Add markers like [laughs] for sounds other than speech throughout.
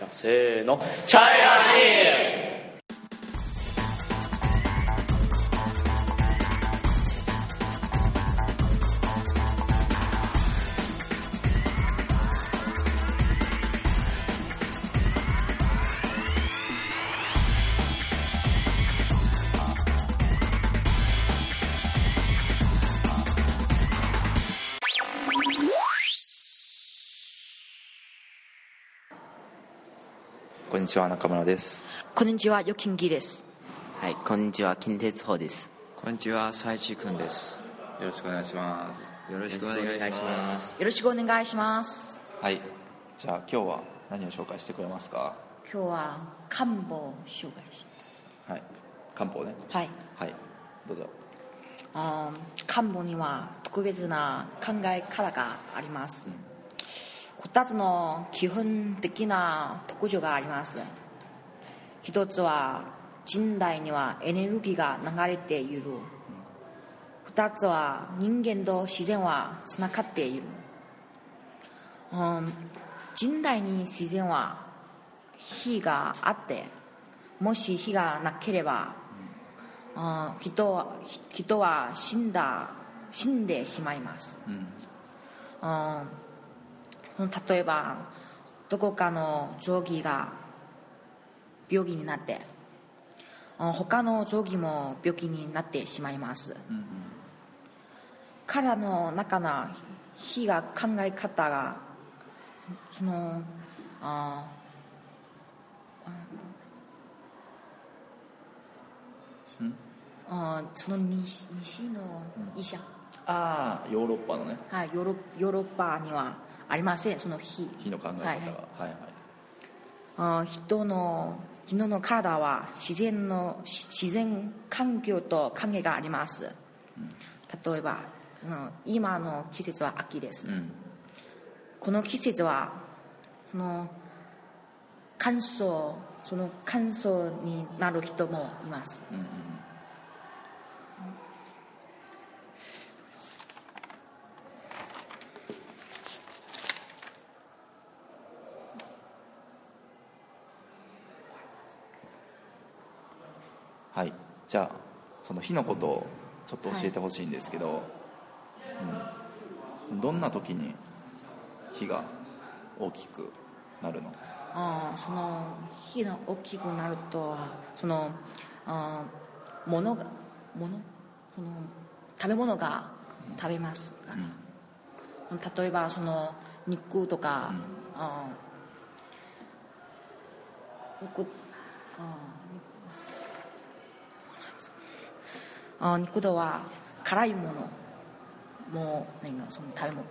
じゃあせーの。チャイラジー。こんにちは中村ですこんにちは、よきんぎです。はい、こんにちは、金鉄砲です。こんにちは、さいちくんです。よろしくお願いしますよろしくお願いします。よろしくお願いします。はいじゃあ今日は何を紹介してくれますか？今日は漢方紹介しはい漢方ねはい。はいどうぞあー漢方には特別な考え方があります。二つの基本的な特徴があります。一つは人体にはエネルギーが流れている。二つは人間と自然はつながっている。うん、人体に自然は火があってもし火がなければ、うん、人は人は死んだ死んでしまいます、うん例えばどこかの定規が病気になってうん他の定規も病気になってしまいます、体の中の火が考え方がそのああその西西の医者、ああヨーロッパのね。はい、ヨーロヨーロッパにはありませんその火火の考え方がはい。はいはい。あ人の人の体は自然のし自然環境と関係があります、例えばうん今の季節は秋です、うん。この季節はその乾燥その乾燥になる人もいます、うんうんはいじゃあその火のことをちょっと教えてほしいんですけど、うん、どんな時に火が大きくなるの？あーその火が大きくなるとそのあー物が物？その食べ物が食べますか？ら、例えばその肉とか、あー肉あーあー肉とは辛いもの。もなんかその食べ物。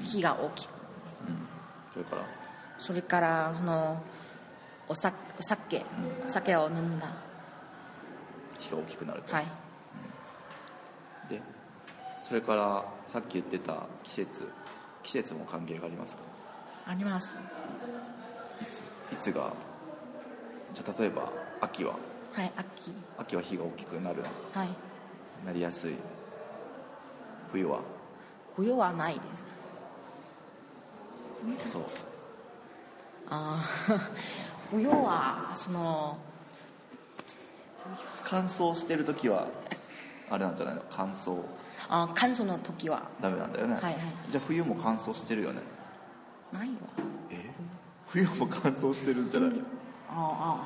火が大きく。それから？それからそのお酒お酒。酒を飲んだ。火が大きくなると、はい。でそれからさっき言ってた季節。季節も関係がありますか？あります。いつ？いつが？じゃあ例えば秋は？はい秋。秋は火が大きくなる。はいなりやすい。冬は。冬はないです。そう。あー [laughs] 冬はその乾燥してる時はあれなんじゃないの？乾燥。あ乾燥の時は。ダメなんだよね、はいはい。じゃあ冬も乾燥してるよね。ないわ。え？冬も乾燥してるんじゃないああ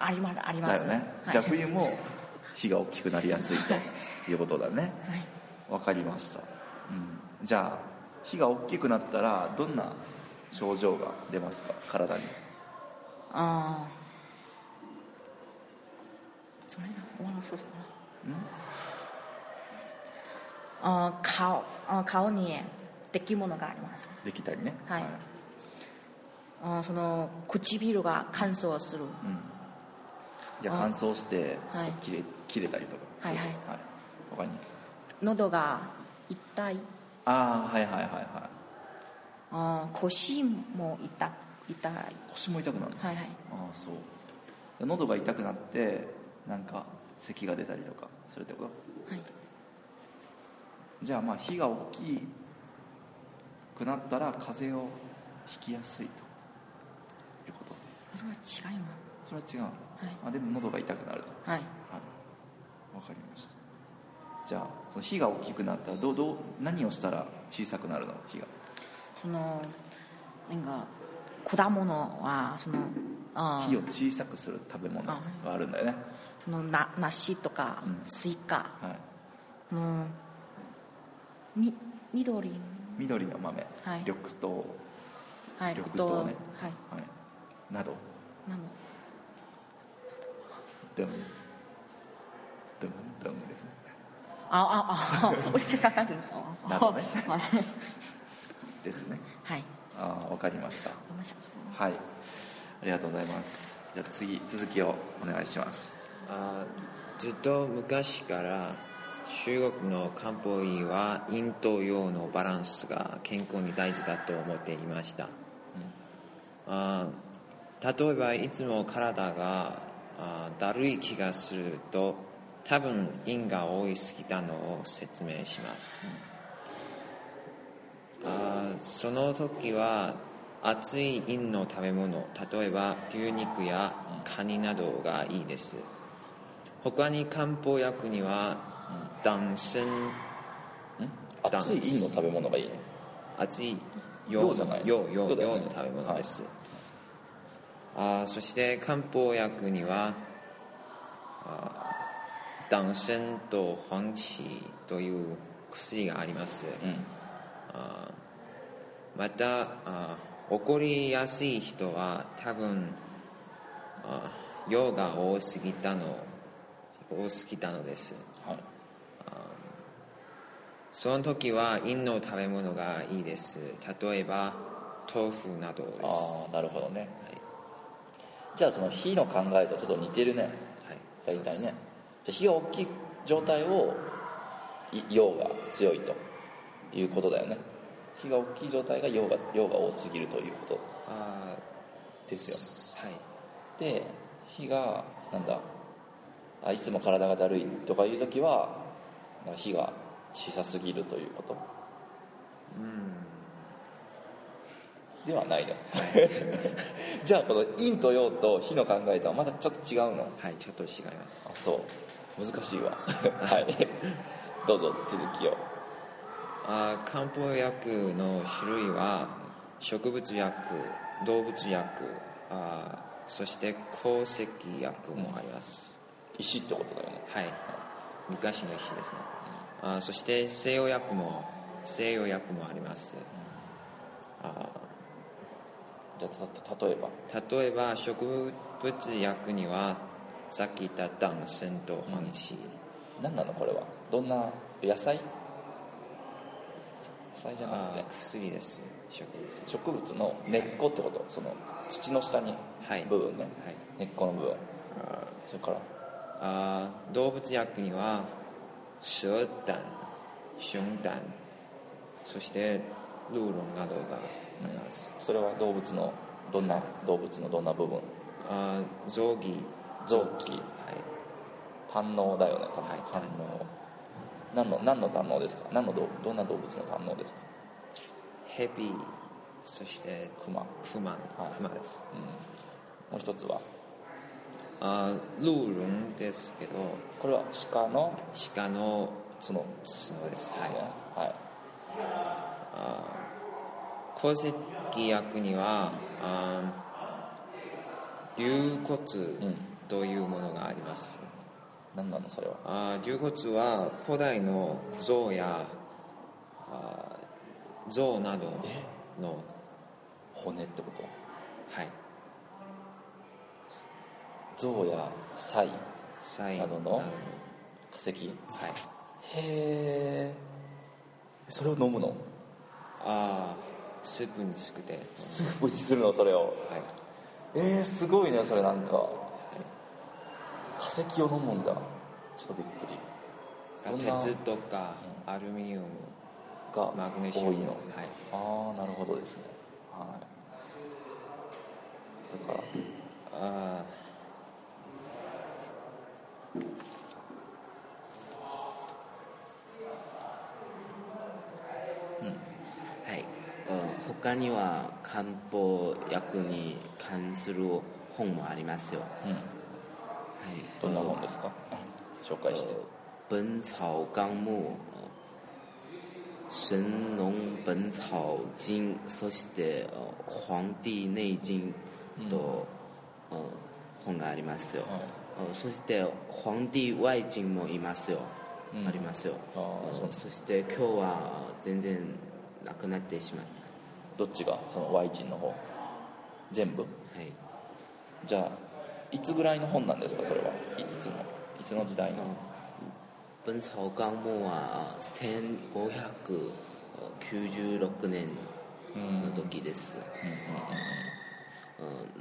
あありますあります。だよね、はい。じゃあ冬も火が大きくなりやすいということだね。はい。わかりました、うん、じゃあ火が大きくなったらどんな症状が出ますか？体に。ああそれなあー顔あ顔に出来物があります。できたりね。はい。あーその唇が乾燥する。じゃあ乾燥してはい。切れ切れたりとか。はいはい。そうい。う他に。喉が痛い？ああはいはいはいはい。あー腰も痛痛い。腰も痛くなるの、はいはい。ああそう。で喉が痛くなってなんか咳が出たりとかするってこと？はい。じゃあまあ火が大きくなったら風邪をひきやすいということ。それは違いまそれは違うあでも喉が痛くなると。すはい。はい。わかりました。じゃあその火が大きくなったらどうどう何をしたら小さくなるの？火が。そのなんか果物はそのあ火を小さくする食べ物があるんだよね。そのな梨とかうん。スイカ。はい。のみ緑。緑の豆、はい。緑豆、はい緑と豆ね。はい。はい、などなのドゥンドゥンドゥンですねあああおじさんなんなどね。[laughs] はい。ですね。はいああわかりました。はい。ありがとうございます。じゃあ次続きをお願いします。あずっと昔から中国の漢方医は陰と陽のバランスが健康に大事だと思っていました、あ例えばいつも体があだるい気がすると多分陰が多いすぎたのを説明します、あその時は熱い陰の食べ物例えば牛肉やカニなどがいいです。他に漢方薬には断線だ熱い陰の食べ物がいいの？熱い陽じゃない陽陽陽の食べ物です、あそして漢方薬にはあ断線と本気という薬があります、うん。あまたあ怒りやすい人は多分あ用が多すぎたの多すぎたのです。はい。その時は陰の食べ物がいいです。例えば豆腐などです。ああなるほどね、はい。じゃあその火の考えとちょっと似てるね。はい。大体ねじゃあ火が大きい状態をい陽が強いということだよね。火が大きい状態が陽が陽が多すぎるということあです。よはい。で火がなんだあいつも体がだるいとかいう時は火が小さすぎるということ。ではないの。[laughs] じゃあこの陰と陽と火の考えとはまたちょっと違うの。はいちょっと違います。あそう難しいわ。[laughs] はい。どうぞ続きを。あ漢方薬の種類は植物薬動物薬あそして鉱石薬もあります、石ってことだよね。はい。昔の石ですね、あそして西洋薬も西洋薬もあります。あじゃあた例えば。例えば植物薬にはさっきた断線と本気、何なのこれは？どんな？野菜？野菜じゃなくあて薬です。植物。植物の根っこってこと？その土の下に？はい。部分ね、はい。根っこの部分。それから？あ動物薬には蛇胆熊胆そしてルーロンなどがあります、それは動物のどんな？動物のどんな部分？あ臓器臓器。はい。胆のだよね多分。はい。胆の何の何の胆のですか？何の動どんな動物の胆のですか？ヘビそしてクマ、クマはい。クマです。もう一つは？あルーロンですけど。これは鹿の？鹿の角。で角ですすはい。ねはい鉱石薬にはあ龍骨というものがあります、何なのそれは？あ龍骨は古代の象やあ象などの骨ってこと？はい。象やサイサイなどの。化石？へはい。えそれを飲むの？あスープに作ってスープにするの？それを？はい。えー、すごいねそれなんか化石を飲むんだ。ちょっとびっくり。鉄とかアルミニウムがマグネシウム多いの。はい。ああなるほどですね。はい。それからあはい、うん。他には漢方薬に関する本もありますよ、うん。はい、どんな本ですか？紹介して。本草纲目。神農本草经そしてあ黄帝内经と、あ本がありますよ、あそして黄帝外经もいますよ、うん。ありますよ。そうそして今日は全然なくなってしまっどっちがその Y 人の方？全部？たはい。じゃあいつぐらいの本なんですかそれは？いいつのいつの時代の？本草纲目は1596年の時です、うん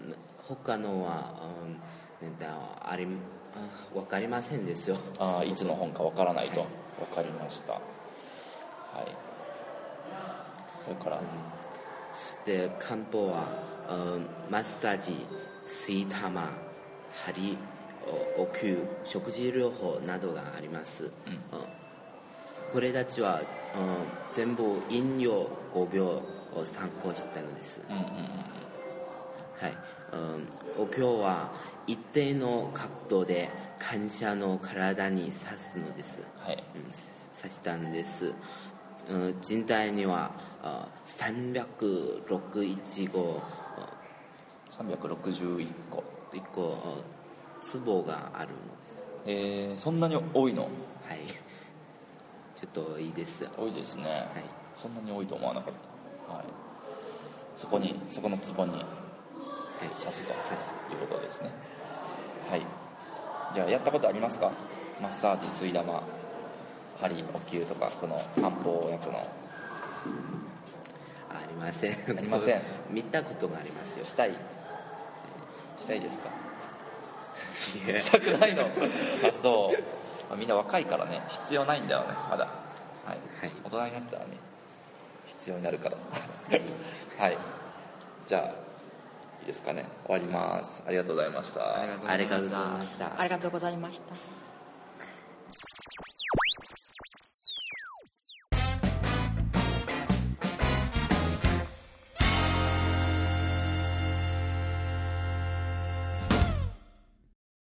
な他のは、うん、ありあ分かりませんですよ。ああいつの本かわからないと。わかりました。はい。それから。そして漢方は、うんマッサージ水玉針おお灸食事療法などがあります、うん。これたちは、うん全部陰陽五行を参考したのです、うんうんうんはい、うん、お経は一定の角度で患者の体に刺すのです、はい。うん、刺したんです、うん、人体にはあ361個361個1個あツボがあるのです。えー、そんなに多いの？はい。ちょっといいです。多いですね、はい。そんなに多いと思わなかった、はい、そこにそこの壺にはい。刺すと刺す。いうことですね。はい。じゃあやったことありますか？マッサージ水玉針お灸とかこの漢方薬の。ありません。ありません。[laughs] 見たことがありますよ。したいしたいですか？したくないの？あそう、まあみんな若いからね。必要ないんだよね。まだ。はい、はい。大人になったらね。必要になるから。はい。じゃあいいですかね。終わります。ありがとうございました。ありがとうございました。ありがとうございました